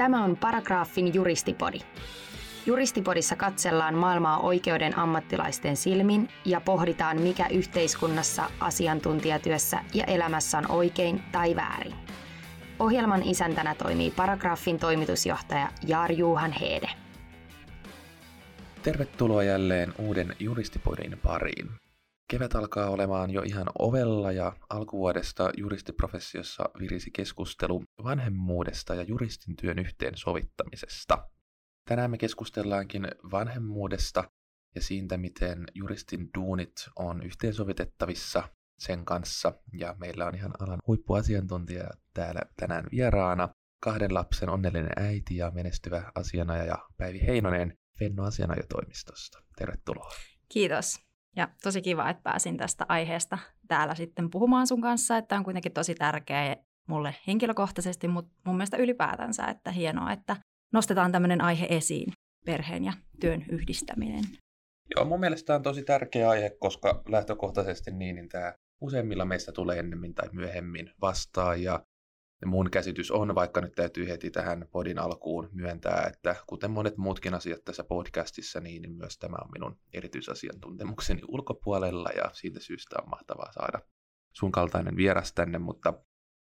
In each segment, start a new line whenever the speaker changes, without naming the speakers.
Tämä on Paragraafin juristipodi. Juristipodissa katsellaan maailmaa oikeuden ammattilaisten silmin ja pohditaan, mikä yhteiskunnassa, asiantuntijatyössä ja elämässä on oikein tai väärin. Ohjelman isäntänä toimii Paragraafin toimitusjohtaja Jaar Juhan Heede.
Tervetuloa jälleen uuden juristipodin pariin. Kevät alkaa olemaan jo ihan ovella ja alkuvuodesta juristiprofessiossa virisi keskustelu vanhemmuudesta ja juristin työn yhteensovittamisesta. Tänään me keskustellaankin vanhemmuudesta ja siitä, miten juristin duunit on yhteensovitettavissa sen kanssa. Ja meillä on ihan alan huippuasiantuntija täällä tänään vieraana. Kahden lapsen onnellinen äiti ja menestyvä asianajaja Päivi Heinonen Fenno asianajotoimistosta. Tervetuloa.
Kiitos. Ja tosi kiva, että pääsin tästä aiheesta täällä sitten puhumaan sun kanssa, että on kuitenkin tosi tärkeä mulle henkilökohtaisesti, mutta mun mielestä ylipäätänsä, että hienoa, että nostetaan tämmöinen aihe esiin, perheen ja työn yhdistäminen.
Joo, mun mielestä on tosi tärkeä aihe, koska lähtökohtaisesti niin, niin tämä useimmilla meistä tulee ennemmin tai myöhemmin vastaan ja mun käsitys on, vaikka nyt täytyy heti tähän podin alkuun myöntää, että kuten monet muutkin asiat tässä podcastissa, niin, myös tämä on minun erityisasiantuntemukseni ulkopuolella ja siitä syystä on mahtavaa saada sun kaltainen vieras tänne, mutta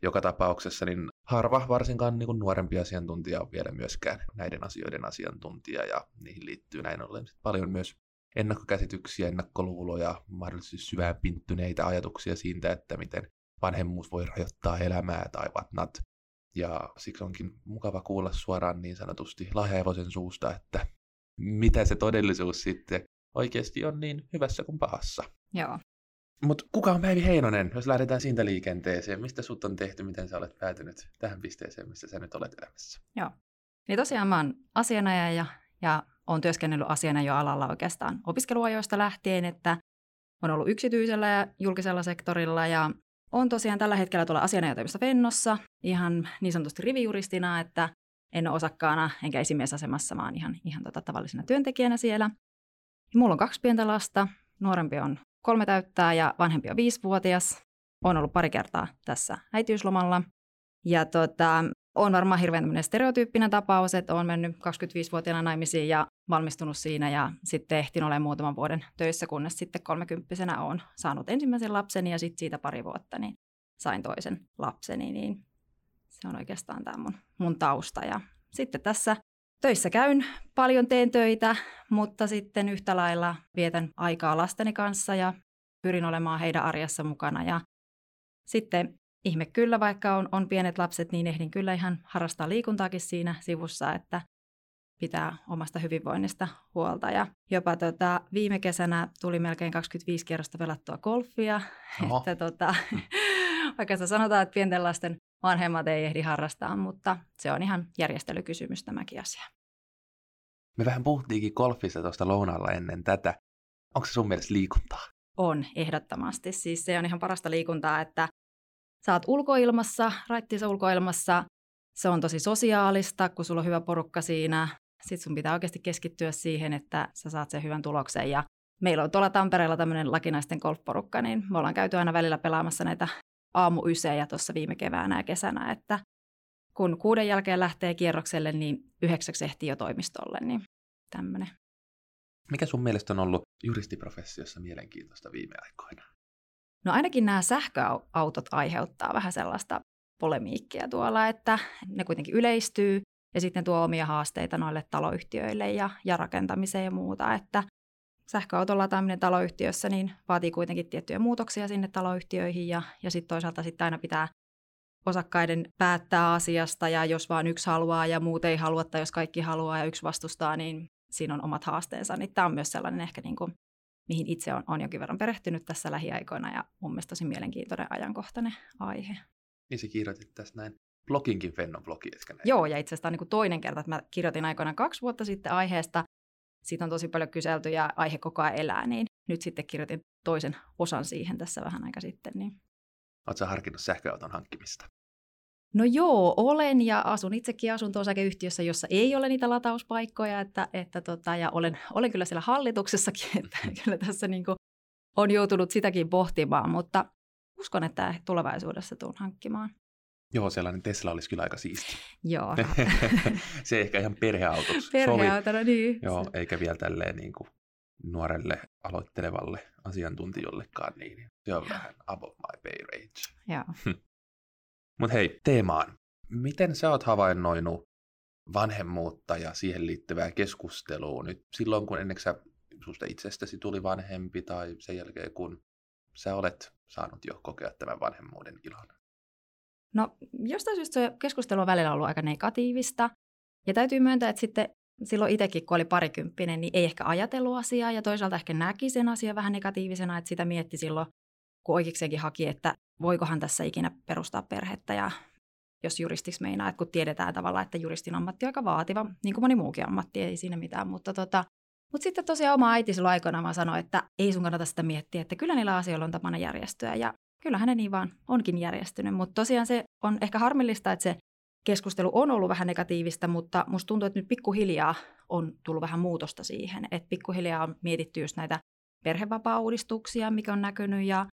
joka tapauksessa niin harva, varsinkaan niin kuin nuorempi asiantuntija on vielä myöskään näiden asioiden asiantuntija ja niihin liittyy näin ollen paljon myös ennakkokäsityksiä, ennakkoluuloja, mahdollisesti syvään pinttyneitä ajatuksia siitä, että miten vanhemmuus voi rajoittaa elämää tai whatnot. Ja siksi onkin mukava kuulla suoraan niin sanotusti lahjaevosen suusta, että mitä se todellisuus sitten oikeasti on niin hyvässä kuin pahassa.
Joo.
Mutta kuka on Päivi Heinonen, jos lähdetään siitä liikenteeseen? Mistä sut on tehty, miten sä olet päätynyt tähän pisteeseen, missä sä nyt olet elämässä?
Joo. Niin tosiaan mä oon asianajaja ja, ja olen työskennellyt alalla oikeastaan opiskeluajoista lähtien, että on ollut yksityisellä ja julkisella sektorilla ja on tosiaan tällä hetkellä tuolla asianajotoimissa Fennossa ihan niin sanotusti rivijuristina, että en ole osakkaana enkä esimiesasemassa, vaan ihan, ihan tota tavallisena työntekijänä siellä. Ja mulla on kaksi pientä lasta. Nuorempi on kolme täyttää ja vanhempi on viisivuotias. Olen ollut pari kertaa tässä äitiyslomalla. Ja tota, on varmaan hirveän stereotyyppinen tapaus, että olen mennyt 25-vuotiaana naimisiin ja valmistunut siinä ja sitten ehtin olemaan muutaman vuoden töissä, kunnes sitten kolmekymppisenä olen saanut ensimmäisen lapseni ja sitten siitä pari vuotta niin sain toisen lapseni, niin se on oikeastaan tämä mun, mun tausta. Ja sitten tässä töissä käyn, paljon teen töitä, mutta sitten yhtä lailla vietän aikaa lasteni kanssa ja pyrin olemaan heidän arjessa mukana ja sitten ihme kyllä, vaikka on, on pienet lapset, niin ehdin kyllä ihan harrastaa liikuntaakin siinä sivussa, että pitää omasta hyvinvoinnista huolta. Ja jopa tota, viime kesänä tuli melkein 25 kierrosta pelattua golfia. Oho. Että tota, vaikka se sanotaan, että pienten lasten vanhemmat ei ehdi harrastaa, mutta se on ihan järjestelykysymys tämäkin asia.
Me vähän puhuttiinkin golfista tuosta lounaalla ennen tätä. Onko se sun mielestä liikuntaa?
On, ehdottomasti. Siis se on ihan parasta liikuntaa, että sä oot ulkoilmassa, raittiisa ulkoilmassa, se on tosi sosiaalista, kun sulla on hyvä porukka siinä. Sitten sun pitää oikeasti keskittyä siihen, että sä saat sen hyvän tuloksen. Ja meillä on tuolla Tampereella tämmöinen lakinaisten golfporukka, niin me ollaan käyty aina välillä pelaamassa näitä aamuysejä tuossa viime keväänä ja kesänä, että kun kuuden jälkeen lähtee kierrokselle, niin yhdeksäksi ehtii jo toimistolle, niin tämmöinen.
Mikä sun mielestä on ollut juristiprofessiossa mielenkiintoista viime aikoina?
No ainakin nämä sähköautot aiheuttaa vähän sellaista polemiikkia tuolla, että ne kuitenkin yleistyy ja sitten tuo omia haasteita noille taloyhtiöille ja, ja rakentamiseen ja muuta, että sähköauton lataaminen taloyhtiössä niin vaatii kuitenkin tiettyjä muutoksia sinne taloyhtiöihin ja, ja sitten toisaalta sitten aina pitää osakkaiden päättää asiasta ja jos vaan yksi haluaa ja muut ei halua tai jos kaikki haluaa ja yksi vastustaa, niin siinä on omat haasteensa. Niin tämä on myös sellainen ehkä niin kuin mihin itse on, on jonkin verran perehtynyt tässä lähiaikoina ja mun mielestä tosi mielenkiintoinen ajankohtainen aihe.
Niin se kirjoitit tässä näin bloginkin Fennon blogi,
näin? Joo, ja itse asiassa niin kuin toinen kerta, että mä kirjoitin aikoinaan kaksi vuotta sitten aiheesta. Siitä on tosi paljon kyselty ja aihe koko ajan elää, niin nyt sitten kirjoitin toisen osan siihen tässä vähän aika sitten. Niin.
Oletko harkinnut sähköauton hankkimista?
No joo, olen ja asun itsekin asunto-osakeyhtiössä, jossa ei ole niitä latauspaikkoja, että, että tota, ja olen, olen kyllä siellä hallituksessakin, että kyllä tässä niin kuin on joutunut sitäkin pohtimaan, mutta uskon, että tulevaisuudessa tulen hankkimaan.
Joo, sellainen Tesla olisi kyllä aika siisti.
Joo.
se ehkä ihan perheautoksi
Perheautona, niin.
Joo, eikä vielä tälleen niin kuin nuorelle aloittelevalle asiantuntijollekaan, niin se on vähän above my pay range.
Joo.
Mutta hei, teemaan. Miten sä oot havainnoinut vanhemmuutta ja siihen liittyvää keskustelua nyt silloin, kun ennen sä susta itsestäsi tuli vanhempi tai sen jälkeen, kun sä olet saanut jo kokea tämän vanhemmuuden ilon?
No jostain syystä se keskustelu on välillä ollut aika negatiivista. Ja täytyy myöntää, että sitten silloin itsekin, kun oli parikymppinen, niin ei ehkä ajatellut asiaa ja toisaalta ehkä näki sen asian vähän negatiivisena, että sitä mietti silloin, kun oikeikseenkin haki, että voikohan tässä ikinä perustaa perhettä ja jos juristiksi meinaa, että kun tiedetään tavallaan, että juristin ammatti on aika vaativa, niin kuin moni muukin ammatti, ei siinä mitään, mutta tota, mutta sitten tosiaan oma äiti silloin aikoinaan sanoi, että ei sun kannata sitä miettiä, että kyllä niillä asioilla on tapana järjestyä ja kyllähän ne niin vaan onkin järjestynyt, mutta tosiaan se on ehkä harmillista, että se keskustelu on ollut vähän negatiivista, mutta musta tuntuu, että nyt pikkuhiljaa on tullut vähän muutosta siihen, että pikkuhiljaa on mietitty just näitä perhevapaa-uudistuksia, mikä on näkynyt ja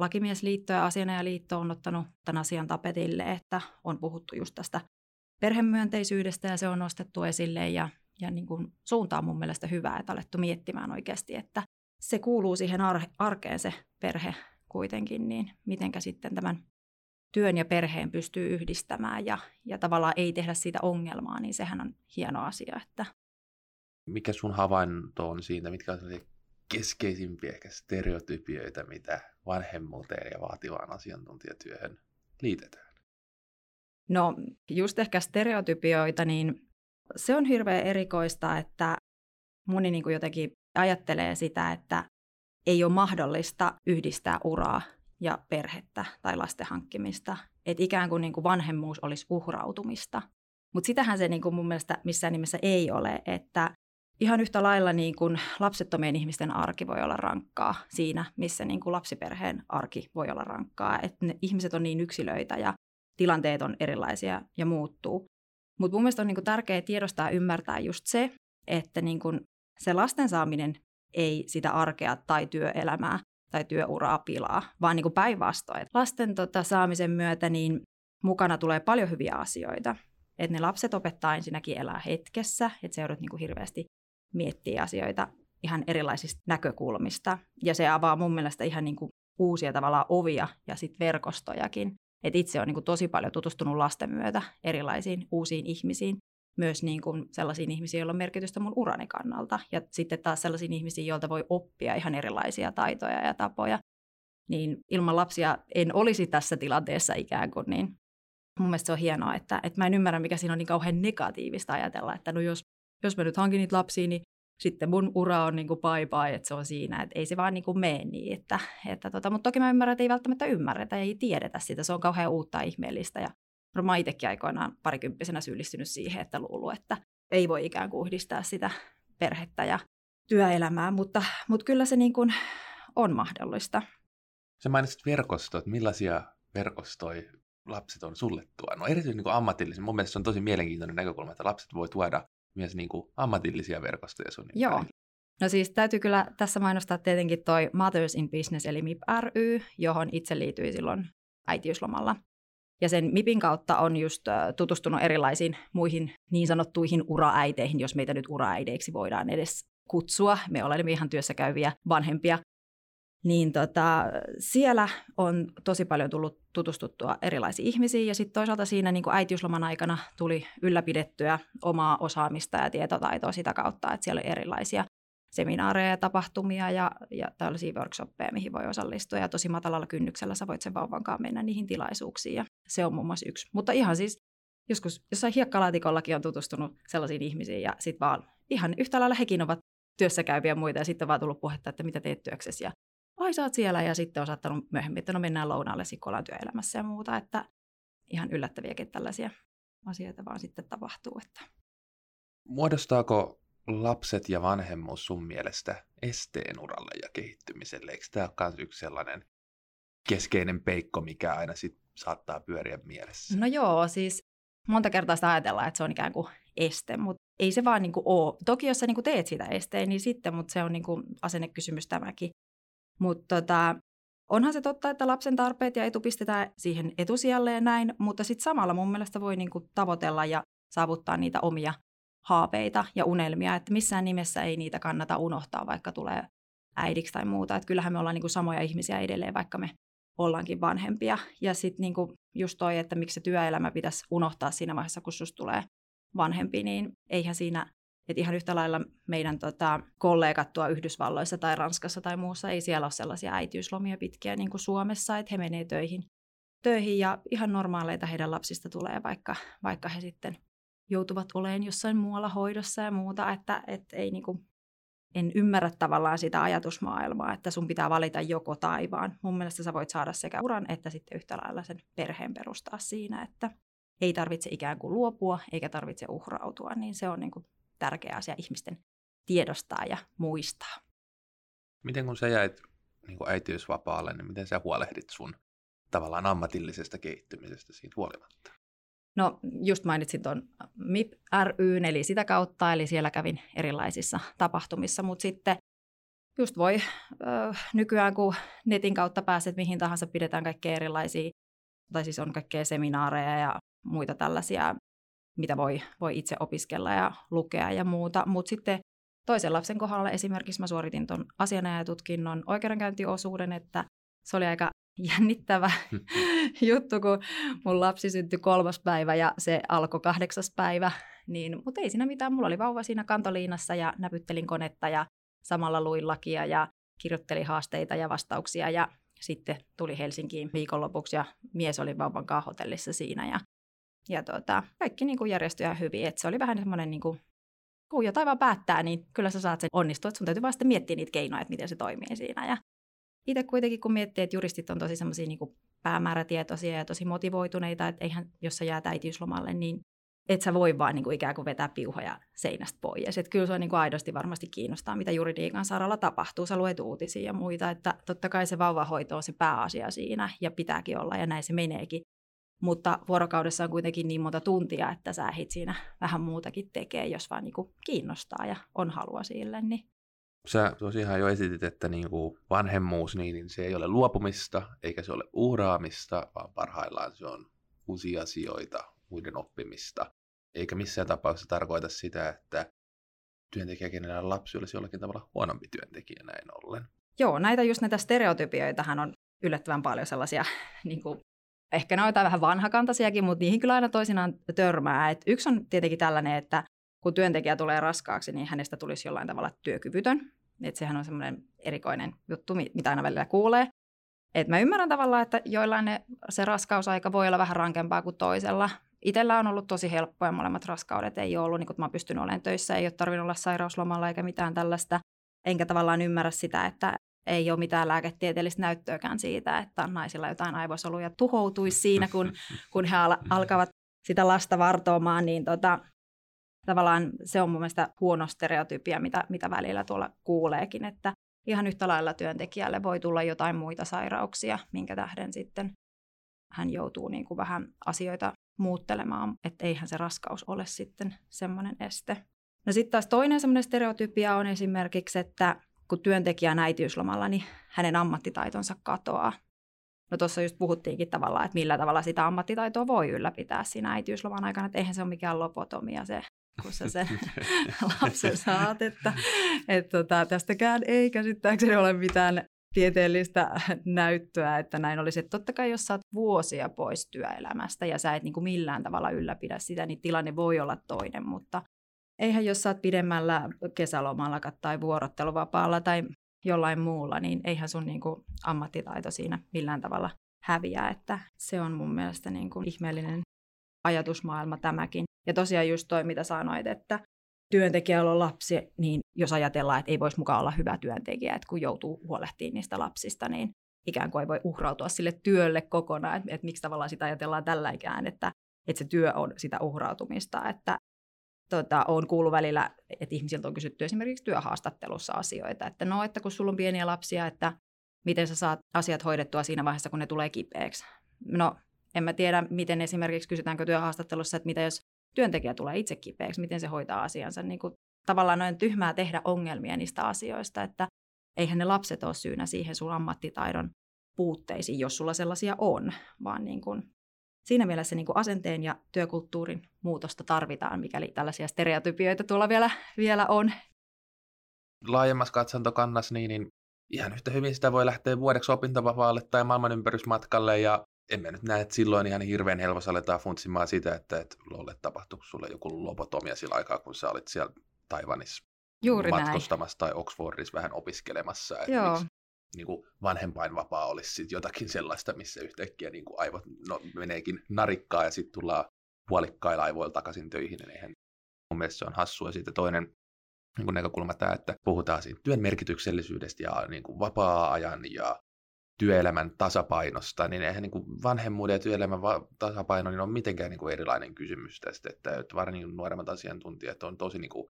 Lakimiesliitto ja Asianajaliitto on ottanut tämän asian tapetille, että on puhuttu just tästä perhemyönteisyydestä ja se on nostettu esille ja, ja niin kuin suunta on mun mielestä hyvää, että alettu miettimään oikeasti, että se kuuluu siihen ar- arkeen se perhe kuitenkin, niin mitenkä sitten tämän työn ja perheen pystyy yhdistämään ja, ja tavallaan ei tehdä siitä ongelmaa, niin sehän on hieno asia. Että...
Mikä sun havainto on siitä, mitkä on keskeisimpiä ehkä stereotypioita, mitä vanhemmuuteen ja vaativaan asiantuntijatyöhön liitetään?
No just ehkä stereotypioita, niin se on hirveän erikoista, että moni niin kuin jotenkin ajattelee sitä, että ei ole mahdollista yhdistää uraa ja perhettä tai lasten hankkimista. Että ikään kuin, niin kuin vanhemmuus olisi uhrautumista. Mutta sitähän se niin kuin mun mielestä missään nimessä ei ole, että ihan yhtä lailla niin kuin lapsettomien ihmisten arki voi olla rankkaa siinä, missä niin kuin lapsiperheen arki voi olla rankkaa. Että ne ihmiset on niin yksilöitä ja tilanteet on erilaisia ja muuttuu. Mutta mun mielestä on niin kuin tärkeää tiedostaa ja ymmärtää just se, että niin kuin se lasten saaminen ei sitä arkea tai työelämää tai työuraa pilaa, vaan niin päinvastoin. Lasten tota, saamisen myötä niin mukana tulee paljon hyviä asioita. Että ne lapset opettaa ensinnäkin elää hetkessä, että seudut niin hirveästi miettiä asioita ihan erilaisista näkökulmista. Ja se avaa mun mielestä ihan niin kuin uusia tavallaan ovia ja sitten verkostojakin. Et itse olen niin kuin tosi paljon tutustunut lasten myötä erilaisiin uusiin ihmisiin, myös niin kuin sellaisiin ihmisiin, joilla on merkitystä mun urani kannalta. Ja sitten taas sellaisiin ihmisiin, joilta voi oppia ihan erilaisia taitoja ja tapoja. Niin ilman lapsia en olisi tässä tilanteessa ikään kuin, niin mun mielestä se on hienoa, että, että mä en ymmärrä, mikä siinä on niin kauhean negatiivista ajatella, että no jos jos mä nyt hankin niitä lapsia, niin sitten mun ura on niin kuin bye bye, että se on siinä, että ei se vaan niin mene niin. Että, että tota, mutta toki mä ymmärrän, että ei välttämättä ymmärretä ja ei tiedetä sitä, se on kauhean uutta ihmeellistä ja mä itsekin aikoinaan parikymppisenä syyllistynyt siihen, että luulu, että ei voi ikään kuin yhdistää sitä perhettä ja työelämää, mutta, mutta kyllä se niin kuin on mahdollista.
Sä mainitsit verkostot, millaisia verkostoja lapset on sulle tuonut? No erityisesti niin ammatillisen. Mun mielestä se on tosi mielenkiintoinen näkökulma, että lapset voi tuoda myös niin kuin ammatillisia verkostoja sun
Joo. No siis täytyy kyllä tässä mainostaa tietenkin toi Mothers in Business eli MIP ry, johon itse liityin silloin äitiyslomalla. Ja sen MIPin kautta on just tutustunut erilaisiin muihin niin sanottuihin uraäiteihin, jos meitä nyt uraäideiksi voidaan edes kutsua. Me olemme ihan työssä käyviä vanhempia niin tota, siellä on tosi paljon tullut tutustuttua erilaisiin ihmisiin. Ja sitten toisaalta siinä niin äitiysloman aikana tuli ylläpidettyä omaa osaamista ja tietotaitoa sitä kautta, että siellä oli erilaisia seminaareja ja tapahtumia ja, ja tällaisia workshoppeja, mihin voi osallistua. Ja tosi matalalla kynnyksellä sä voit sen vauvankaan mennä niihin tilaisuuksiin ja se on muun muassa yksi. Mutta ihan siis joskus jossain hiekkalaatikollakin on tutustunut sellaisiin ihmisiin ja sitten vaan ihan yhtä lailla hekin ovat työssä käyviä muita. Ja sitten vaan tullut puhetta, että mitä teet työksesi ja ai sä oot siellä ja sitten on saattanut myöhemmin, että no mennään lounaalle sikolaan työelämässä ja muuta, että ihan yllättäviäkin tällaisia asioita vaan sitten tapahtuu. Että.
Muodostaako lapset ja vanhemmuus sun mielestä esteen uralle ja kehittymiselle? Eikö tämä ole yksi sellainen keskeinen peikko, mikä aina sit saattaa pyöriä mielessä?
No joo, siis monta kertaa sitä ajatellaan, että se on ikään kuin este, mutta ei se vaan niin kuin ole. Toki jos sä niin kuin teet sitä esteen, niin sitten, mutta se on niin kuin asennekysymys tämäkin. Mutta tota, onhan se totta, että lapsen tarpeet ja etu pistetään siihen etusijalle ja näin, mutta sitten samalla mun mielestä voi niinku tavoitella ja saavuttaa niitä omia haaveita ja unelmia, että missään nimessä ei niitä kannata unohtaa, vaikka tulee äidiksi tai muuta. Että kyllähän me ollaan niinku samoja ihmisiä edelleen, vaikka me ollaankin vanhempia. Ja sitten niinku just toi, että miksi se työelämä pitäisi unohtaa siinä vaiheessa, kun susta tulee vanhempi, niin eihän siinä, että ihan yhtä lailla meidän tota, kollegat tuo Yhdysvalloissa tai Ranskassa tai muussa, ei siellä ole sellaisia äitiyslomia pitkiä niin kuin Suomessa, että he menee töihin, töihin ja ihan normaaleita heidän lapsista tulee, vaikka, vaikka he sitten joutuvat olemaan jossain muualla hoidossa ja muuta, että, että ei niin kuin, en ymmärrä tavallaan sitä ajatusmaailmaa, että sun pitää valita joko tai, vaan mun mielestä sä voit saada sekä uran että sitten yhtä lailla sen perheen perustaa siinä, että ei tarvitse ikään kuin luopua eikä tarvitse uhrautua, niin se on niin kuin tärkeä asia ihmisten tiedostaa ja muistaa.
Miten kun sä jäit niin kuin äitiysvapaalle, niin miten sä huolehdit sun tavallaan ammatillisesta kehittymisestä siitä huolimatta?
No just mainitsin tuon MIP ry, eli sitä kautta, eli siellä kävin erilaisissa tapahtumissa, mutta sitten just voi äh, nykyään, kun netin kautta pääset mihin tahansa, pidetään kaikkea erilaisia, tai siis on kaikkea seminaareja ja muita tällaisia, mitä voi, voi itse opiskella ja lukea ja muuta. Mutta sitten toisen lapsen kohdalla esimerkiksi mä suoritin tuon asianajatutkinnon oikeudenkäyntiosuuden, että se oli aika jännittävä juttu, kun mun lapsi syntyi kolmas päivä ja se alkoi kahdeksas päivä. Niin, mutta ei siinä mitään. Mulla oli vauva siinä kantoliinassa ja näpyttelin konetta ja samalla luin lakia ja kirjoittelin haasteita ja vastauksia ja sitten tuli Helsinkiin viikonlopuksi ja mies oli vauvan hotellissa siinä ja, ja tota, kaikki niin kuin järjestyi ihan hyvin. Et se oli vähän semmoinen, niin kuin, kun jotain vaan päättää, niin kyllä sä saat sen onnistua. Et sun täytyy sitten miettiä niitä keinoja, että miten se toimii siinä. Ja itse kuitenkin, kun miettii, että juristit on tosi semmoisia niin päämäärätietoisia ja tosi motivoituneita, että eihän, jos sä jäät äitiyslomalle, niin et sä voi vaan niin kuin ikään kuin vetää piuhoja seinästä pois. Et kyllä se on niin kuin aidosti varmasti kiinnostaa, mitä juridiikan saralla tapahtuu. Sä luet uutisia ja muita, että totta kai se vauvahoito on se pääasia siinä ja pitääkin olla ja näin se meneekin. Mutta vuorokaudessa on kuitenkin niin monta tuntia, että sä ehdit siinä vähän muutakin tekee, jos vaan niin kuin kiinnostaa ja on halua sille. Niin.
Sä tosiaan jo esitit, että niin kuin vanhemmuus, niin, niin se ei ole luopumista eikä se ole uhraamista, vaan parhaillaan se on uusia asioita, muiden oppimista, eikä missään tapauksessa tarkoita sitä, että työntekijä, kenellä on lapsi, olisi jollakin tavalla huonompi työntekijä näin ollen.
Joo, näitä just näitä stereotypioitahan on yllättävän paljon sellaisia, niin kuin, ehkä ne vähän vanhakantaisiakin, mutta niihin kyllä aina toisinaan törmää. Et yksi on tietenkin tällainen, että kun työntekijä tulee raskaaksi, niin hänestä tulisi jollain tavalla työkyvytön. Et sehän on semmoinen erikoinen juttu, mitä aina välillä kuulee. Et mä ymmärrän tavallaan, että joillain ne, se raskausaika voi olla vähän rankempaa kuin toisella. Itellä on ollut tosi helppoa ja molemmat raskaudet ei ole ollut, niin kun mä pystyn olemaan töissä, ei ole tarvinnut olla sairauslomalla eikä mitään tällaista. Enkä tavallaan ymmärrä sitä, että ei ole mitään lääketieteellistä näyttöäkään siitä, että naisilla jotain aivosoluja tuhoutuisi siinä, kun, kun he al- alkavat sitä lasta vartoamaan, niin tota, tavallaan se on mun mielestä huono stereotypia, mitä, mitä välillä tuolla kuuleekin, että ihan yhtä lailla työntekijälle voi tulla jotain muita sairauksia, minkä tähden sitten hän joutuu niin kuin vähän asioita muuttelemaan, että eihän se raskaus ole sitten semmoinen este. No sitten taas toinen semmoinen stereotypia on esimerkiksi, että kun työntekijä on äitiyslomalla, niin hänen ammattitaitonsa katoaa. No tuossa just puhuttiinkin tavallaan, että millä tavalla sitä ammattitaitoa voi ylläpitää siinä äitiysloman aikana, että eihän se ole mikään lopotomia se, kun sä sen lapsen saat, että, että tota, tästäkään ei käsittääkseni ole mitään tieteellistä näyttöä, että näin olisi. Että totta kai jos sä oot vuosia pois työelämästä ja sä et niin kuin millään tavalla ylläpidä sitä, niin tilanne voi olla toinen, mutta eihän jos oot pidemmällä kesälomalla tai vuorotteluvapaalla tai jollain muulla, niin eihän sun niin kuin ammattitaito siinä millään tavalla häviä, että se on mun mielestä niin kuin ihmeellinen ajatusmaailma tämäkin. Ja tosiaan just toi, mitä sanoit, että työntekijällä on lapsi, niin jos ajatellaan, että ei voisi mukaan olla hyvä työntekijä, että kun joutuu huolehtimaan niistä lapsista, niin ikään kuin ei voi uhrautua sille työlle kokonaan, että, että miksi tavallaan sitä ajatellaan tällä ikään, että, että se työ on sitä uhrautumista, että tota, on kuullut välillä, että ihmisiltä on kysytty esimerkiksi työhaastattelussa asioita, että no, että kun sulla on pieniä lapsia, että miten sä saat asiat hoidettua siinä vaiheessa, kun ne tulee kipeäksi. No, en mä tiedä, miten esimerkiksi kysytäänkö työhaastattelussa, että mitä jos työntekijä tulee itse kipeäksi, miten se hoitaa asiansa. Niin kuin, tavallaan noin tyhmää tehdä ongelmia niistä asioista, että eihän ne lapset ole syynä siihen sun ammattitaidon puutteisiin, jos sulla sellaisia on, vaan niin kuin siinä mielessä niin kuin asenteen ja työkulttuurin muutosta tarvitaan, mikäli tällaisia stereotypioita tuolla vielä, vielä on.
Laajemmassa katsantokannassa niin, niin ihan yhtä hyvin sitä voi lähteä vuodeksi opintovapaalle tai maailmanympärysmatkalle ja emme nyt näe, että silloin ihan hirveän helpossa aletaan funtsimaan sitä, että, että lolle tapahtuu sulle joku lobotomia sillä aikaa, kun sä olit siellä Taivanissa
Juuri
matkustamassa näin. tai Oxfordissa vähän opiskelemassa. Joo. Miksi, niin kuin vanhempainvapaa olisi sit jotakin sellaista, missä yhtäkkiä niin kuin aivot no, meneekin narikkaa ja sitten tullaan puolikkailla aivoilla takaisin töihin. Niin eihän mun mielestä se on hassua. Sitten toinen niin kuin näkökulma tämä, että puhutaan siitä työn merkityksellisyydestä ja niin kuin vapaa-ajan ja työelämän tasapainosta, niin eihän niin kuin vanhemmuuden ja työelämän va- tasapaino niin on mitenkään niin kuin erilainen kysymys tästä, että, että varsinkin nuoremmat asiantuntijat on tosi niin kuin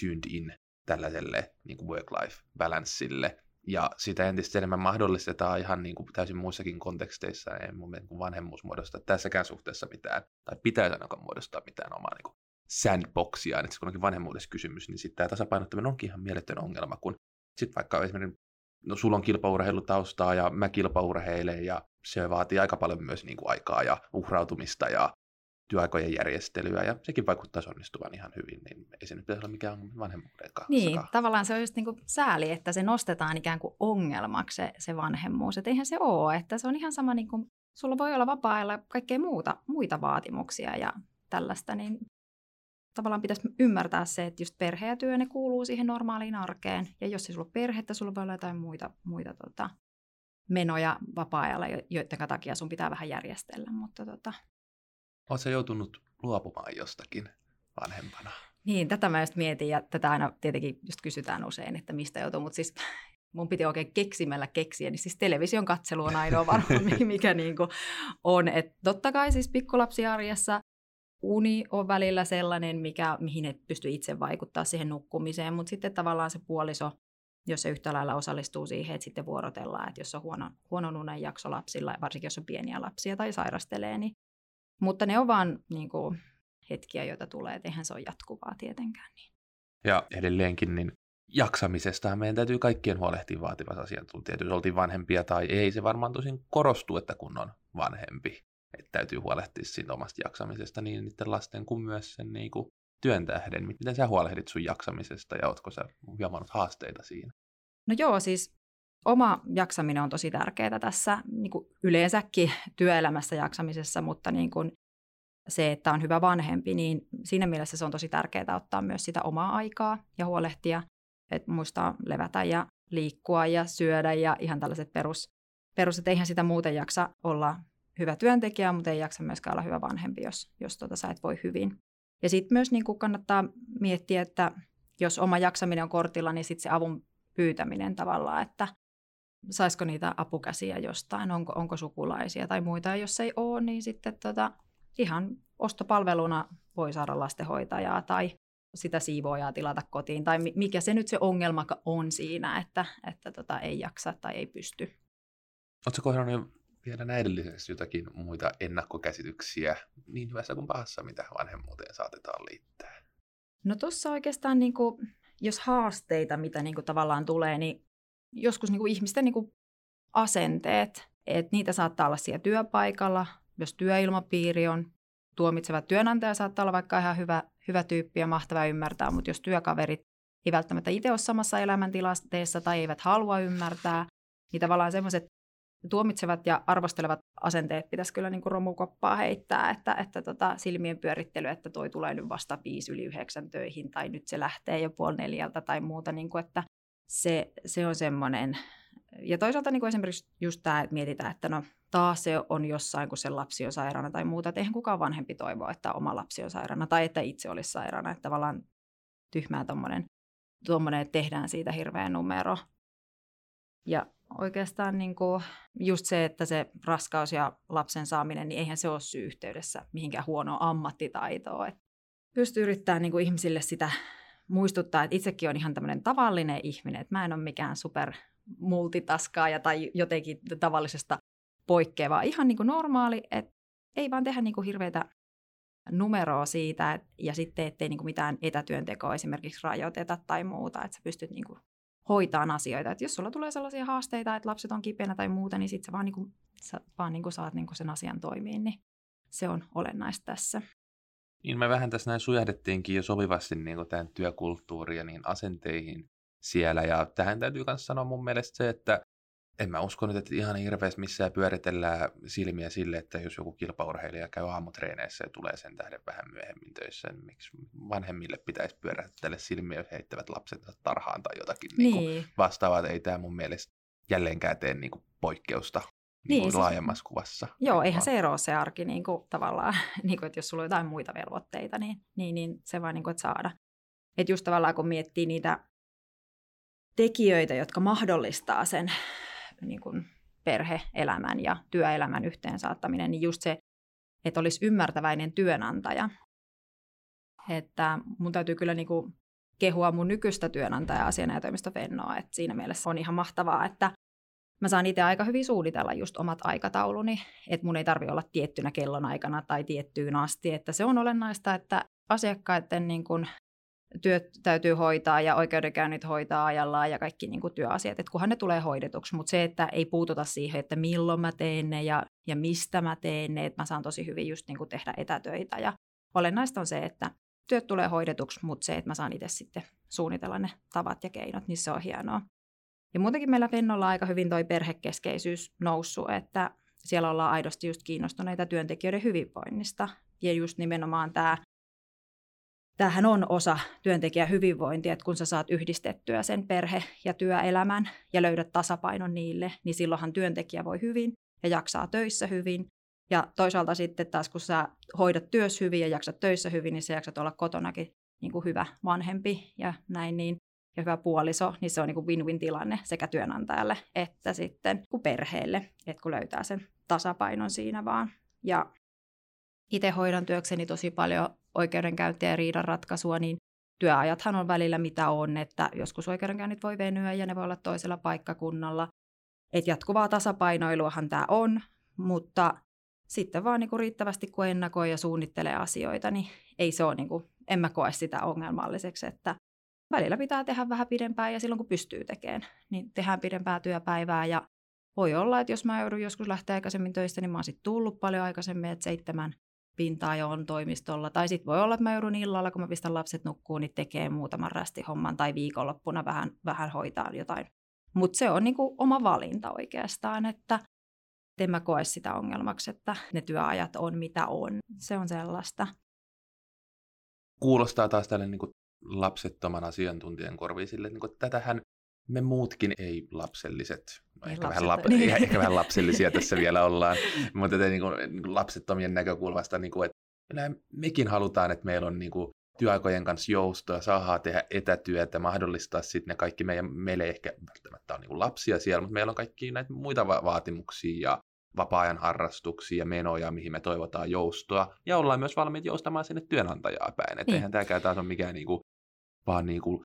tuned in tällaiselle niin kuin work-life balanceille, ja sitä entistä enemmän mahdollistetaan ihan niin kuin täysin muissakin konteksteissa, ei mun niin vanhemmuus muodostaa tässäkään suhteessa mitään, tai pitäisi ainakaan muodostaa mitään omaa niin kuin sandboxia, että kun onkin vanhemmuudessa kysymys, niin sitten tämä tasapainottaminen onkin ihan mieletön ongelma, kun sitten vaikka esimerkiksi, no sulla on kilpaurheilutaustaa ja mä kilpaurheilen ja se vaatii aika paljon myös niin kuin aikaa ja uhrautumista ja työaikojen järjestelyä, ja sekin vaikuttaa onnistuvan ihan hyvin, niin ei se nyt pitäisi olla mikään vanhemmuuden kanssa.
Niin, tavallaan se on just niin kuin sääli, että se nostetaan ikään kuin ongelmaksi se, se vanhemmuus, että eihän se ole, että se on ihan sama, niin kuin, sulla voi olla vapaa-ajalla kaikkea muuta, muita vaatimuksia ja tällaista, niin tavallaan pitäisi ymmärtää se, että just perhe ja työ, ne kuuluu siihen normaaliin arkeen, ja jos ei sulla ole perhettä, sulla voi olla jotain muita, muita tota, menoja vapaa-ajalla, joiden takia sun pitää vähän järjestellä, mutta tota,
Oletko joutunut luopumaan jostakin vanhempana?
Niin, tätä mä just mietin ja tätä aina tietenkin just kysytään usein, että mistä joutuu, mutta siis mun piti oikein keksimällä keksiä, niin siis television katselu on ainoa varmaan, mikä niin kuin on. Et totta kai siis pikkulapsiarjessa uni on välillä sellainen, mikä, mihin et pysty itse vaikuttaa siihen nukkumiseen, mutta sitten tavallaan se puoliso, jos se yhtä lailla osallistuu siihen, että sitten vuorotellaan, että jos on huono, huonon unen jakso lapsilla, varsinkin jos on pieniä lapsia tai sairastelee, niin mutta ne on vaan niin kuin, hetkiä, joita tulee, että eihän se ole jatkuvaa tietenkään. Niin.
Ja edelleenkin niin jaksamisesta meidän täytyy kaikkien huolehtia vaativassa asiantuntijat. Jos oltiin vanhempia tai ei, se varmaan tosin korostuu, että kun on vanhempi. Että täytyy huolehtia siitä omasta jaksamisesta niin niiden lasten kuin myös sen niin kuin työn tähden. Miten sä huolehdit sun jaksamisesta ja ootko sä huomannut haasteita siinä?
No joo, siis oma jaksaminen on tosi tärkeää tässä niin kuin yleensäkin työelämässä jaksamisessa, mutta niin kuin se, että on hyvä vanhempi, niin siinä mielessä se on tosi tärkeää ottaa myös sitä omaa aikaa ja huolehtia, että muistaa levätä ja liikkua ja syödä ja ihan tällaiset perus, perus että eihän sitä muuten jaksa olla hyvä työntekijä, mutta ei jaksa myöskään olla hyvä vanhempi, jos, jos tuota sä et voi hyvin. Ja sitten myös niin kuin kannattaa miettiä, että jos oma jaksaminen on kortilla, niin sitten se avun pyytäminen tavallaan, että saisiko niitä apukäsiä jostain, onko, onko sukulaisia tai muita. Ja jos ei ole, niin sitten tota, ihan ostopalveluna voi saada lastenhoitajaa tai sitä siivoojaa tilata kotiin, tai mikä se nyt se ongelma on siinä, että, että tota, ei jaksa tai ei pysty.
Oletko kohdannut vielä näiden lisäksi jotakin muita ennakkokäsityksiä niin hyvässä kuin pahassa, mitä vanhemmuuteen saatetaan liittää?
No tuossa oikeastaan, niin kuin, jos haasteita, mitä niin kuin, tavallaan tulee, niin joskus niin kuin ihmisten niin kuin asenteet, että niitä saattaa olla siellä työpaikalla, jos työilmapiiri on tuomitseva työnantaja saattaa olla vaikka ihan hyvä, hyvä tyyppi ja mahtava ymmärtää, mutta jos työkaverit ei välttämättä itse ole samassa elämäntilanteessa tai eivät halua ymmärtää, niin tavallaan semmoiset tuomitsevat ja arvostelevat asenteet pitäisi kyllä niin kuin romukoppaa heittää, että, että tota, silmien pyörittely, että toi tulee nyt vasta viisi yli yhdeksän töihin tai nyt se lähtee jo puoli neljältä tai muuta, niin kuin, että se, se on semmoinen. Ja toisaalta niin kuin esimerkiksi just tämä, että mietitään, että no taas se on jossain, kun se lapsi on sairaana tai muuta. Että eihän kukaan vanhempi toivo, että oma lapsi on sairaana tai että itse olisi sairaana. Että tavallaan tyhmää tuommoinen, että tehdään siitä hirveä numero. Ja oikeastaan niin kuin just se, että se raskaus ja lapsen saaminen, niin eihän se ole syy yhteydessä mihinkään huonoa ammattitaitoa. Että just yrittää niin kuin ihmisille sitä muistuttaa, että itsekin on ihan tämmöinen tavallinen ihminen, että mä en ole mikään super multitaskaaja tai jotenkin tavallisesta poikkeava. Ihan niin kuin normaali, että ei vaan tehdä niin kuin hirveitä numeroa siitä, ja sitten ettei niin kuin mitään etätyöntekoa esimerkiksi rajoiteta tai muuta, että sä pystyt niin kuin hoitaa asioita. Et jos sulla tulee sellaisia haasteita, että lapset on kipeänä tai muuta, niin sitten sä vaan, niinku, sä vaan niinku saat niinku sen asian toimiin, niin se on olennaista tässä.
Niin me vähän tässä näin sujahdettiinkin jo sopivasti niin tähän työkulttuuriin ja niin asenteihin siellä. Ja tähän täytyy myös sanoa mun mielestä se, että en mä usko nyt, että ihan hirveästi missään pyöritellään silmiä sille, että jos joku kilpaurheilija käy aamutreeneissä ja tulee sen tähden vähän myöhemmin töissä, niin miksi vanhemmille pitäisi pyörättele silmiä, jos heittävät lapset tarhaan tai jotakin niin. Niin kuin vastaavaa. Ei tämä mun mielestä jälleenkään tee niin kuin poikkeusta niin, niin, siis, laajemmassa kuvassa.
Joo, eihän se eroa se arki niin kuin, tavallaan, niin kuin, että jos sulla on jotain muita velvoitteita, niin, niin, niin se vaan niin kuin, että saada. Että just tavallaan kun miettii niitä tekijöitä, jotka mahdollistaa sen niin kuin perheelämän ja työelämän yhteensaattaminen, niin just se, että olisi ymmärtäväinen työnantaja. Että mun täytyy kyllä niin kuin kehua mun nykyistä työnantajaa asianajotoimisto Fennoa, että siinä mielessä on ihan mahtavaa, että mä saan itse aika hyvin suunnitella just omat aikatauluni, että mun ei tarvi olla tiettynä kellonaikana tai tiettyyn asti, että se on olennaista, että asiakkaiden niin kuin työt täytyy hoitaa ja oikeudenkäynnit hoitaa ajallaan ja kaikki niin kuin työasiat, että kunhan ne tulee hoidetuksi, mutta se, että ei puututa siihen, että milloin mä teen ne ja, ja mistä mä teen ne, että mä saan tosi hyvin just niin kuin tehdä etätöitä ja olennaista on se, että työt tulee hoidetuksi, mutta se, että mä saan itse sitten suunnitella ne tavat ja keinot, niin se on hienoa. Ja muutenkin meillä Fennolla aika hyvin toi perhekeskeisyys noussut, että siellä ollaan aidosti just kiinnostuneita työntekijöiden hyvinvoinnista. Ja just nimenomaan tämä tämähän on osa työntekijän hyvinvointia, että kun sä saat yhdistettyä sen perhe- ja työelämän ja löydät tasapainon niille, niin silloinhan työntekijä voi hyvin ja jaksaa töissä hyvin. Ja toisaalta sitten taas, kun sä hoidat työssä hyvin ja jaksat töissä hyvin, niin sä jaksat olla kotonakin niin kuin hyvä vanhempi ja näin, niin ja hyvä puoliso, niin se on niin kuin win-win tilanne sekä työnantajalle että sitten kuin perheelle, että kun löytää sen tasapainon siinä vaan. Ja itse hoidan työkseni tosi paljon oikeudenkäyntiä ja riidanratkaisua, niin työajathan on välillä mitä on, että joskus oikeudenkäynnit voi venyä ja ne voi olla toisella paikkakunnalla. Et jatkuvaa tasapainoiluahan tämä on, mutta sitten vaan niinku riittävästi kun ennakoi ja suunnittelee asioita, niin ei se ole, niinku, en mä koe sitä ongelmalliseksi, että välillä pitää tehdä vähän pidempään ja silloin kun pystyy tekemään, niin tehdään pidempää työpäivää ja voi olla, että jos mä joudun joskus lähteä aikaisemmin töistä, niin mä oon sitten tullut paljon aikaisemmin, että seitsemän pintaa jo on toimistolla. Tai sitten voi olla, että mä joudun illalla, kun mä pistän lapset nukkuun, niin tekee muutaman rästihomman tai viikonloppuna vähän, vähän hoitaa jotain. Mutta se on niinku oma valinta oikeastaan, että en mä koe sitä ongelmaksi, että ne työajat on mitä on. Se on sellaista.
Kuulostaa taas tälle niin lapsettoman asiantuntijan korviin sille, niin kuin, että tätähän me muutkin ei-lapselliset, no ehkä, vähän lap, niin. ehkä vähän lapsellisia tässä vielä ollaan, mutta niin kuin, niin kuin lapsettomien näkökulmasta, niin kuin, että mekin halutaan, että meillä on niin kuin, työaikojen kanssa joustoa, saadaan tehdä etätyötä, mahdollistaa sitten ne kaikki meidän, meille ehkä välttämättä on niin lapsia siellä, mutta meillä on kaikki näitä muita va- vaatimuksia ja vapaa-ajan harrastuksia ja menoja, mihin me toivotaan joustoa, ja ollaan myös valmiit joustamaan sinne työnantajaa päin. Että niin. eihän tämäkään taas ole mikään niin kuin, vaan niin kuin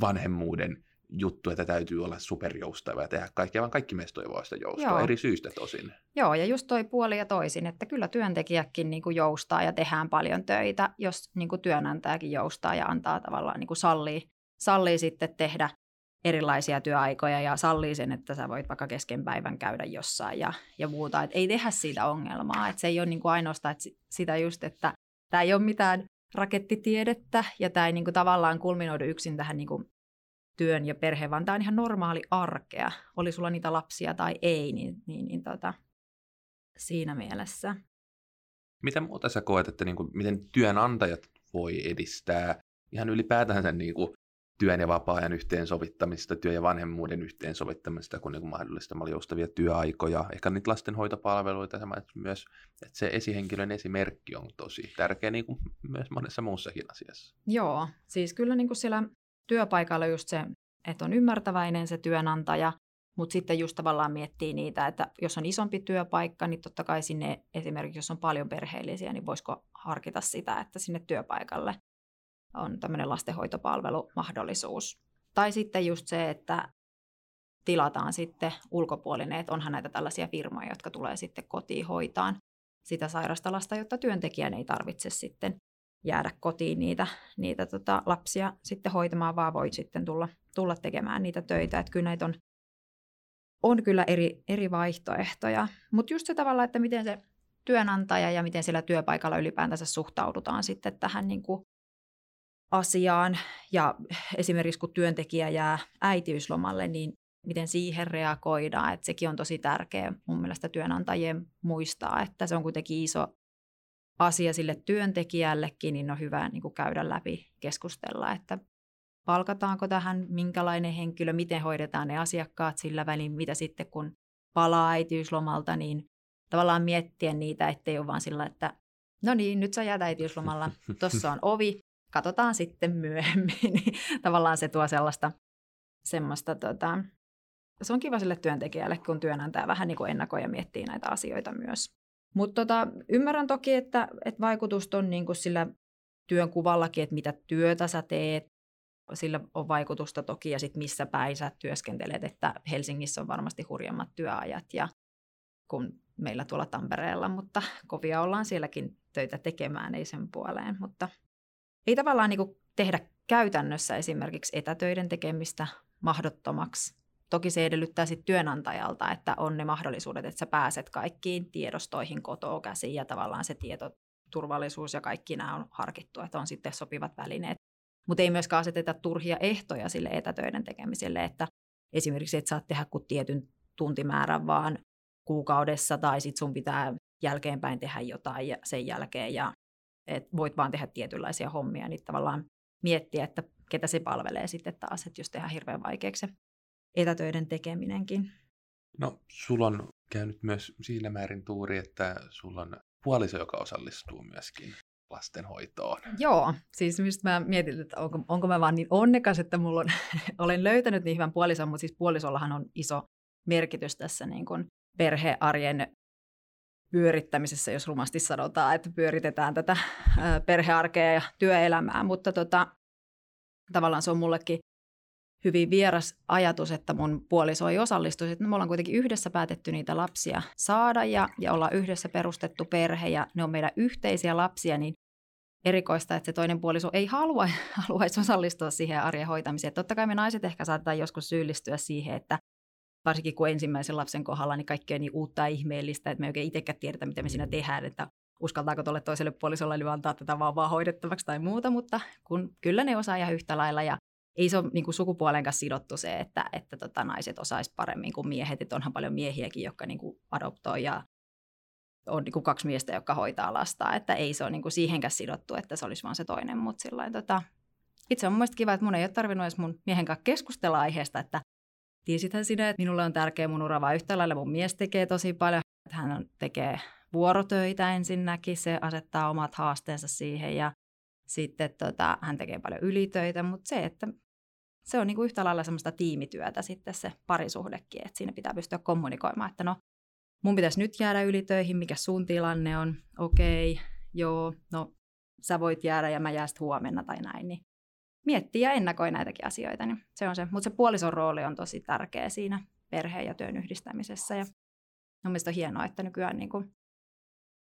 vanhemmuuden juttu, että täytyy olla superjoustava ja tehdä kaikkea, vaan kaikki meistä toivoo sitä joustoa, Joo. eri syistä tosin.
Joo, ja just toi puoli ja toisin, että kyllä työntekijäkin niin kuin joustaa ja tehdään paljon töitä, jos niin kuin työnantajakin joustaa ja antaa tavallaan niin kuin sallii, sallii sitten tehdä erilaisia työaikoja ja sallii sen, että sä voit vaikka kesken päivän käydä jossain ja, ja muuta. Et ei tehdä siitä ongelmaa. Et se ei ole niin kuin ainoastaan että sitä just, että tämä ei ole mitään rakettitiedettä ja tämä ei niin kuin tavallaan kulminoidu yksin tähän niin kuin työn ja perheen, vaan tämä on ihan normaali arkea. Oli sulla niitä lapsia tai ei, niin, niin, niin tota, siinä mielessä.
Mitä muuta sä koet, että niin kuin, miten työnantajat voi edistää ihan ylipäätään sen niin kuin, työn ja vapaa-ajan yhteensovittamista, työ- ja vanhemmuuden yhteensovittamista, kun niin kuin mahdollistamalla joustavia työaikoja, ehkä niitä lastenhoitopalveluita, myös, että se esihenkilön esimerkki on tosi tärkeä niin kuin myös monessa muussakin asiassa.
Joo, siis kyllä niin kuin siellä työpaikalla just se, että on ymmärtäväinen se työnantaja, mutta sitten just tavallaan miettii niitä, että jos on isompi työpaikka, niin totta kai sinne esimerkiksi, jos on paljon perheellisiä, niin voisiko harkita sitä, että sinne työpaikalle on tämmöinen lastenhoitopalvelumahdollisuus. Tai sitten just se, että tilataan sitten ulkopuolinen, että onhan näitä tällaisia firmoja, jotka tulee sitten kotiin hoitaan sitä sairasta lasta, jotta työntekijän ei tarvitse sitten jäädä kotiin niitä, niitä tota, lapsia sitten hoitamaan, vaan voi sitten tulla, tulla tekemään niitä töitä. Että kyllä näitä on, on kyllä eri, eri vaihtoehtoja. Mutta just se tavalla, että miten se työnantaja ja miten siellä työpaikalla ylipäätänsä suhtaudutaan sitten tähän niin kuin asiaan. Ja esimerkiksi kun työntekijä jää äitiyslomalle, niin miten siihen reagoidaan. Että sekin on tosi tärkeä mun mielestä työnantajien muistaa, että se on kuitenkin iso asia sille työntekijällekin, niin on hyvä niin kuin käydä läpi, keskustella, että palkataanko tähän, minkälainen henkilö, miten hoidetaan ne asiakkaat sillä välin, mitä sitten kun palaa äitiyslomalta, niin tavallaan miettiä niitä, ettei ole vaan sillä, että no niin, nyt sä jäät äitiyslomalla, tuossa on ovi, katsotaan sitten myöhemmin. Niin tavallaan se tuo sellaista semmoista, tota, se on kiva sille työntekijälle, kun työnantaja vähän niin kuin ennakoi ja miettii näitä asioita myös. Mutta tota, ymmärrän toki, että, että vaikutus on niin kuin sillä työnkuvallakin, että mitä työtä sä teet, sillä on vaikutusta toki ja sitten missä päin sä työskentelet, että Helsingissä on varmasti hurjemmat työajat ja kun meillä tuolla Tampereella, mutta kovia ollaan sielläkin töitä tekemään, ei sen puoleen, mutta ei tavallaan niin tehdä käytännössä esimerkiksi etätöiden tekemistä mahdottomaksi. Toki se edellyttää sitten työnantajalta, että on ne mahdollisuudet, että sä pääset kaikkiin tiedostoihin kotoa käsiin ja tavallaan se tietoturvallisuus ja kaikki nämä on harkittu, että on sitten sopivat välineet. Mutta ei myöskään aseteta turhia ehtoja sille etätöiden tekemiselle, että esimerkiksi et saa tehdä kuin tietyn tuntimäärän, vaan kuukaudessa tai sitten sun pitää jälkeenpäin tehdä jotain ja sen jälkeen ja et voit vaan tehdä tietynlaisia hommia, niin tavallaan miettiä, että ketä se palvelee sitten taas, että jos tehdään hirveän vaikeaksi se etätöiden tekeminenkin.
No, sulla on käynyt myös siinä määrin tuuri, että sulla on puoliso, joka osallistuu myöskin lastenhoitoon.
Joo, siis mistä mä mietin, että onko, onko mä vaan niin onnekas, että mulla on, olen löytänyt niin hyvän puolison, mutta siis puolisollahan on iso merkitys tässä niin kuin perhearjen pyörittämisessä, jos rumasti sanotaan, että pyöritetään tätä perhearkea ja työelämää, mutta tota, tavallaan se on mullekin hyvin vieras ajatus, että mun puoliso ei osallistuisi. Me ollaan kuitenkin yhdessä päätetty niitä lapsia saada ja, ja ollaan yhdessä perustettu perhe ja ne on meidän yhteisiä lapsia, niin erikoista, että se toinen puoliso ei halua, haluaisi osallistua siihen arjen hoitamiseen. Totta kai me naiset ehkä saatetaan joskus syyllistyä siihen, että varsinkin kun ensimmäisen lapsen kohdalla, niin kaikki on niin uutta ja ihmeellistä, että me ei oikein itsekään tiedetä, mitä me siinä tehdään, että uskaltaako tuolle toiselle puolisolle niin antaa tätä vaan, vaan hoidettavaksi tai muuta, mutta kun kyllä ne osaa ihan yhtä lailla ja ei se ole niin kuin sukupuolen kanssa sidottu se, että, että tota, naiset osaisi paremmin kuin miehet, että onhan paljon miehiäkin, jotka niin kuin adoptoi ja on niin kuin kaksi miestä, jotka hoitaa lasta, että ei se ole niin kuin siihenkään sidottu, että se olisi vaan se toinen, mutta sillain, tota, itse on mielestäni kiva, että mun ei ole tarvinnut edes mun miehen kanssa keskustella aiheesta, että tiesithän sinä, että minulle on tärkeä mun ura, vaan yhtä lailla mun mies tekee tosi paljon. Hän tekee vuorotöitä ensinnäkin, se asettaa omat haasteensa siihen ja sitten tota, hän tekee paljon ylitöitä, mutta se, että se on niinku yhtä lailla semmoista tiimityötä sitten se parisuhdekin, että siinä pitää pystyä kommunikoimaan, että no mun pitäisi nyt jäädä ylitöihin, mikä sun tilanne on, okei, okay, joo, no sä voit jäädä ja mä jään huomenna tai näin, niin miettii ja ennakoi näitäkin asioita, niin se on se. Mutta se puolison rooli on tosi tärkeä siinä perheen ja työn yhdistämisessä. Ja on mielestäni hienoa, että nykyään niin kuin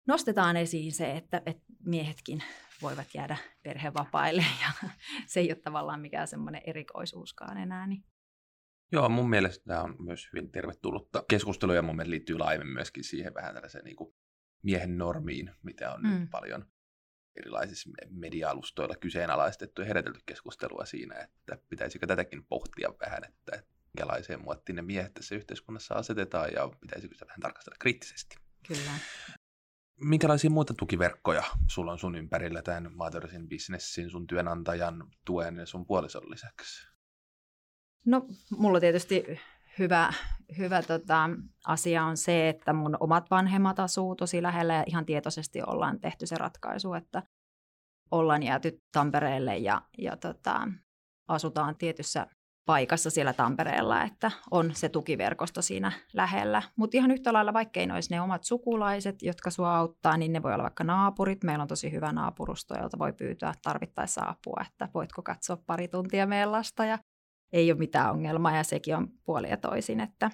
nostetaan esiin se, että, että miehetkin voivat jäädä perhevapaille ja se ei ole tavallaan mikään semmoinen erikoisuuskaan enää. Niin.
Joo, mun mielestä tämä on myös hyvin tervetullutta keskustelua ja mun mielestä liittyy laajemmin myöskin siihen vähän tällaiseen niin kuin miehen normiin, mitä on mm. nyt paljon erilaisissa media-alustoilla kyseenalaistettu ja herätelty keskustelua siinä, että pitäisikö tätäkin pohtia vähän, että, minkälaiseen muottiin ne miehet tässä yhteiskunnassa asetetaan ja pitäisikö sitä vähän tarkastella kriittisesti.
Kyllä.
Minkälaisia muita tukiverkkoja sulla on sun ympärillä tämän Mothersin bisnessin, sun työnantajan tuen ja sun puolison lisäksi?
No, mulla tietysti hyvä, hyvä tota, asia on se, että mun omat vanhemmat asuu tosi lähellä ja ihan tietoisesti ollaan tehty se ratkaisu, että ollaan jääty Tampereelle ja, ja tota, asutaan tietyssä paikassa siellä Tampereella, että on se tukiverkosto siinä lähellä. Mutta ihan yhtä lailla, vaikkei ne olisi ne omat sukulaiset, jotka sua auttaa, niin ne voi olla vaikka naapurit. Meillä on tosi hyvä naapurusto, jolta voi pyytää tarvittaessa apua, että voitko katsoa pari tuntia meidän lasta ja ei ole mitään ongelmaa ja sekin on puoli ja toisin, että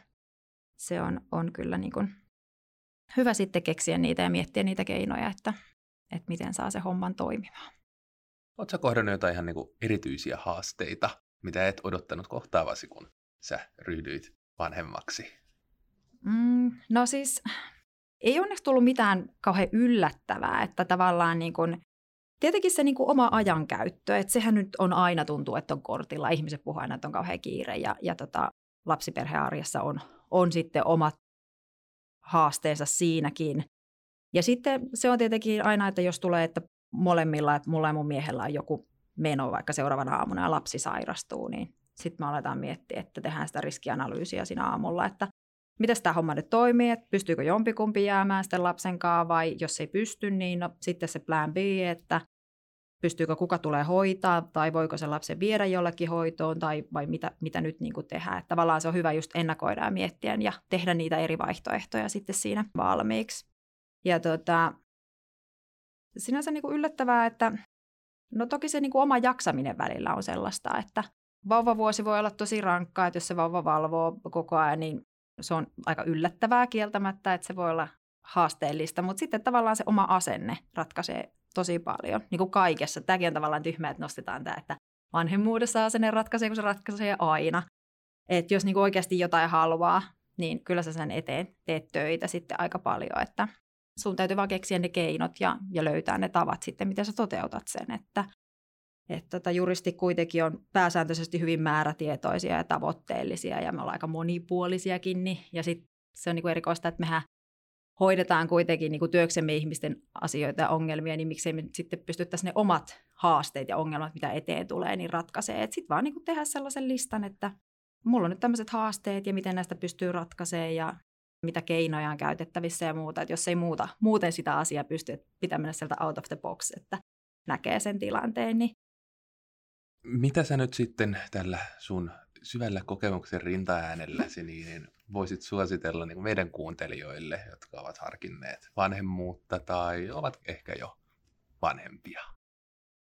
se on, on kyllä niin kuin hyvä sitten keksiä niitä ja miettiä niitä keinoja, että, että miten saa se homman toimimaan.
Oletko kohdannut jotain ihan niin kuin erityisiä haasteita, mitä et odottanut kohtaavasi, kun sä ryhdyit vanhemmaksi?
Mm, no siis ei onneksi tullut mitään kauhean yllättävää, että tavallaan niin kuin, tietenkin se niin kuin oma ajankäyttö, että sehän nyt on aina tuntuu, että on kortilla. Ihmiset puhuvat aina, että on kauhean kiire ja, ja tota, lapsiperhearjessa on, on sitten omat haasteensa siinäkin. Ja sitten se on tietenkin aina, että jos tulee, että molemmilla, että mulla ja mun miehellä on joku meno vaikka seuraavana aamuna ja lapsi sairastuu, niin sitten me aletaan miettiä, että tehdään sitä riskianalyysiä siinä aamulla, että miten tämä homma nyt toimii, että pystyykö jompikumpi jäämään sitten lapsen kanssa vai jos ei pysty, niin no, sitten se plan B, että pystyykö kuka tulee hoitaa tai voiko se lapsen viedä jollekin hoitoon tai vai mitä, mitä nyt niin tehdään. Että tavallaan se on hyvä just ennakoida ja miettiä ja tehdä niitä eri vaihtoehtoja sitten siinä valmiiksi. Ja tota, sinänsä niin kuin yllättävää, että no toki se niin kuin oma jaksaminen välillä on sellaista, että vauvavuosi voi olla tosi rankkaa, että jos se vauva valvoo koko ajan, niin se on aika yllättävää kieltämättä, että se voi olla haasteellista, mutta sitten tavallaan se oma asenne ratkaisee tosi paljon, niin kuin kaikessa. Tämäkin on tavallaan tyhmä, että nostetaan tämä, että vanhemmuudessa asenne ratkaisee, kun se ratkaisee aina. Että jos niin kuin oikeasti jotain haluaa, niin kyllä sä sen eteen teet töitä sitten aika paljon, että sun täytyy vaan keksiä ne keinot ja, ja löytää ne tavat sitten, miten sä toteutat sen, että että tota, juristi kuitenkin on pääsääntöisesti hyvin määrätietoisia ja tavoitteellisia ja me ollaan aika monipuolisiakin. Niin, ja sitten se on niinku erikoista, että mehän hoidetaan kuitenkin niinku työksemme ihmisten asioita ja ongelmia, niin miksei me sitten pystyttäisiin ne omat haasteet ja ongelmat, mitä eteen tulee, niin ratkaisee. Sitten vaan niinku tehdä sellaisen listan, että mulla on nyt tämmöiset haasteet ja miten näistä pystyy ratkaisemaan ja mitä keinoja on käytettävissä ja muuta. Että jos ei muuta, muuten sitä asiaa pysty, että pitää mennä sieltä out of the box, että näkee sen tilanteen, niin
mitä sä nyt sitten tällä sun syvällä kokemuksen rintaäänelläsi niin voisit suositella niin meidän kuuntelijoille, jotka ovat harkinneet vanhemmuutta tai ovat ehkä jo vanhempia?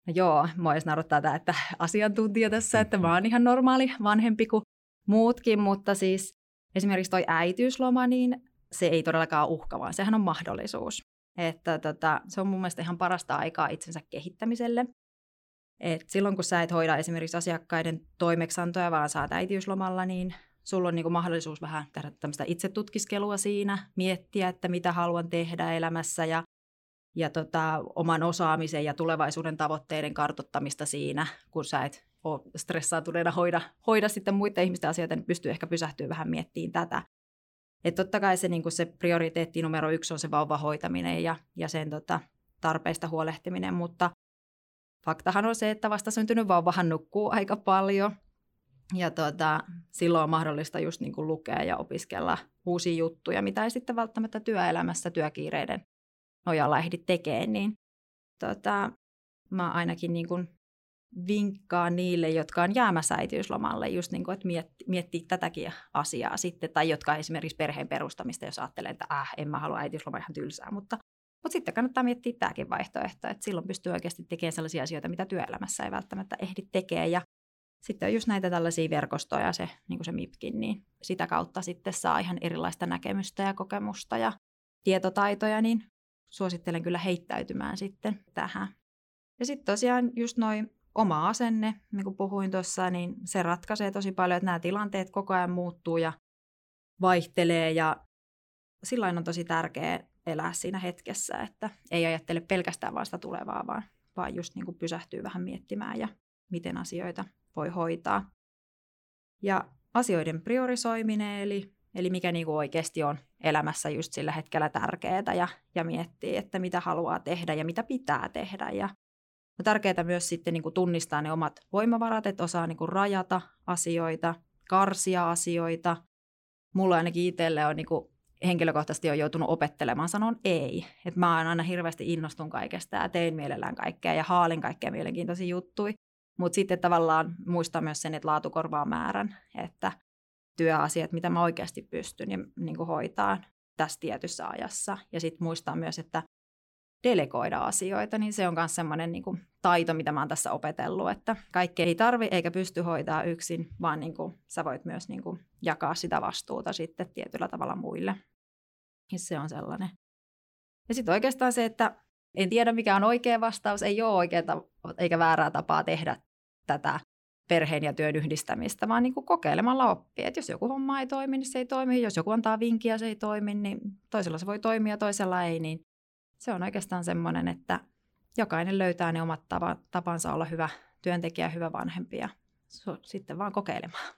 No joo, mua edes narottaa tämä, että asiantuntija tässä, että mä oon ihan normaali vanhempi kuin muutkin, mutta siis esimerkiksi toi äitiysloma, niin se ei todellakaan uhka, vaan sehän on mahdollisuus. Että tota, se on mun mielestä ihan parasta aikaa itsensä kehittämiselle. Et silloin kun sä et hoida esimerkiksi asiakkaiden toimeksantoja, vaan saat äitiyslomalla, niin sulla on niinku mahdollisuus vähän tehdä tämmöistä itsetutkiskelua siinä, miettiä, että mitä haluan tehdä elämässä ja, ja tota, oman osaamisen ja tulevaisuuden tavoitteiden kartottamista siinä, kun sä et ole stressaantuneena hoida, hoida sitten muiden ihmisten asioita, niin pystyy ehkä pysähtyä vähän miettimään tätä. Et totta kai se, niin se prioriteetti numero yksi on se vauvan hoitaminen ja, ja sen tota, tarpeista huolehtiminen, mutta faktahan on se, että vasta syntynyt vauvahan nukkuu aika paljon. Ja tuota, silloin on mahdollista just niin kuin lukea ja opiskella uusia juttuja, mitä ei sitten välttämättä työelämässä työkiireiden nojalla ehdi tekemään. Niin tuota, mä ainakin niin kuin vinkkaan niille, jotka on jäämässä äitiyslomalle, just niin kuin, että mietti, miettii tätäkin asiaa sitten, tai jotka esimerkiksi perheen perustamista, jos ajattelee, että äh, en mä halua äitiysloma ihan tylsää, mutta mutta sitten kannattaa miettiä tämäkin vaihtoehto, että silloin pystyy oikeasti tekemään sellaisia asioita, mitä työelämässä ei välttämättä ehdi tekemään. Ja sitten on just näitä tällaisia verkostoja, se, niin kuin se MIPkin, niin sitä kautta sitten saa ihan erilaista näkemystä ja kokemusta ja tietotaitoja, niin suosittelen kyllä heittäytymään sitten tähän. Ja sitten tosiaan just noin oma asenne, niin kuin puhuin tuossa, niin se ratkaisee tosi paljon, että nämä tilanteet koko ajan muuttuu ja vaihtelee ja silloin on tosi tärkeää elää siinä hetkessä, että ei ajattele pelkästään vaan sitä tulevaa, vaan, vaan just niin kuin pysähtyy vähän miettimään ja miten asioita voi hoitaa. Ja asioiden priorisoiminen, eli, eli mikä niin kuin oikeasti on elämässä just sillä hetkellä tärkeää ja, ja miettii, että mitä haluaa tehdä ja mitä pitää tehdä. Ja on tärkeää myös sitten niin kuin tunnistaa ne omat voimavarat, että osaa niin kuin rajata asioita, karsia asioita. Mulla ainakin itselle on niin kuin henkilökohtaisesti on joutunut opettelemaan, sanon ei. Että mä oon aina hirveästi innostun kaikesta ja tein mielellään kaikkea ja haalin kaikkea mielenkiintoisia juttuja. Mutta sitten tavallaan muistaa myös sen, että laatu korvaa määrän, että työasiat, mitä mä oikeasti pystyn ja niin kuin hoitaa tässä tietyssä ajassa. Ja sitten muistaa myös, että delegoida asioita, niin se on myös semmoinen niin taito, mitä mä oon tässä opetellut, että kaikkea ei tarvi eikä pysty hoitaa yksin, vaan niin kuin, sä voit myös niin kuin, jakaa sitä vastuuta sitten tietyllä tavalla muille. Ja se on sellainen. Ja sitten oikeastaan se, että En tiedä, mikä on oikea vastaus. Ei ole oikeaa eikä väärää tapaa tehdä tätä perheen ja työn yhdistämistä, vaan niin kuin kokeilemalla oppia. Että jos joku homma ei toimi, niin se ei toimi. Jos joku antaa vinkkiä, se ei toimi, niin toisella se voi toimia, toisella ei. Niin se on oikeastaan semmoinen, että jokainen löytää ne omat tapansa olla hyvä työntekijä, hyvä vanhempi ja sitten vaan kokeilemaan.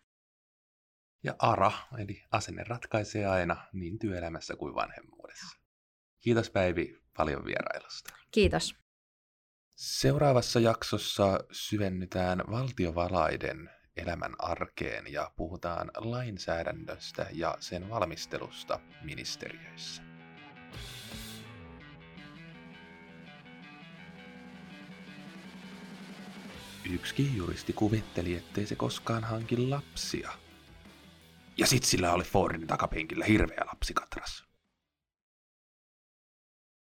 Ja ARA, eli asenne ratkaisee aina niin työelämässä kuin vanhemmuudessa. Kiitos Päivi paljon vierailusta.
Kiitos.
Seuraavassa jaksossa syvennytään valtiovalaiden elämän arkeen ja puhutaan lainsäädännöstä ja sen valmistelusta ministeriöissä. Yksikin juristi kuvitteli, ettei se koskaan hankin lapsia. Ja sit sillä oli Fordin takapenkillä hirveä lapsikatras.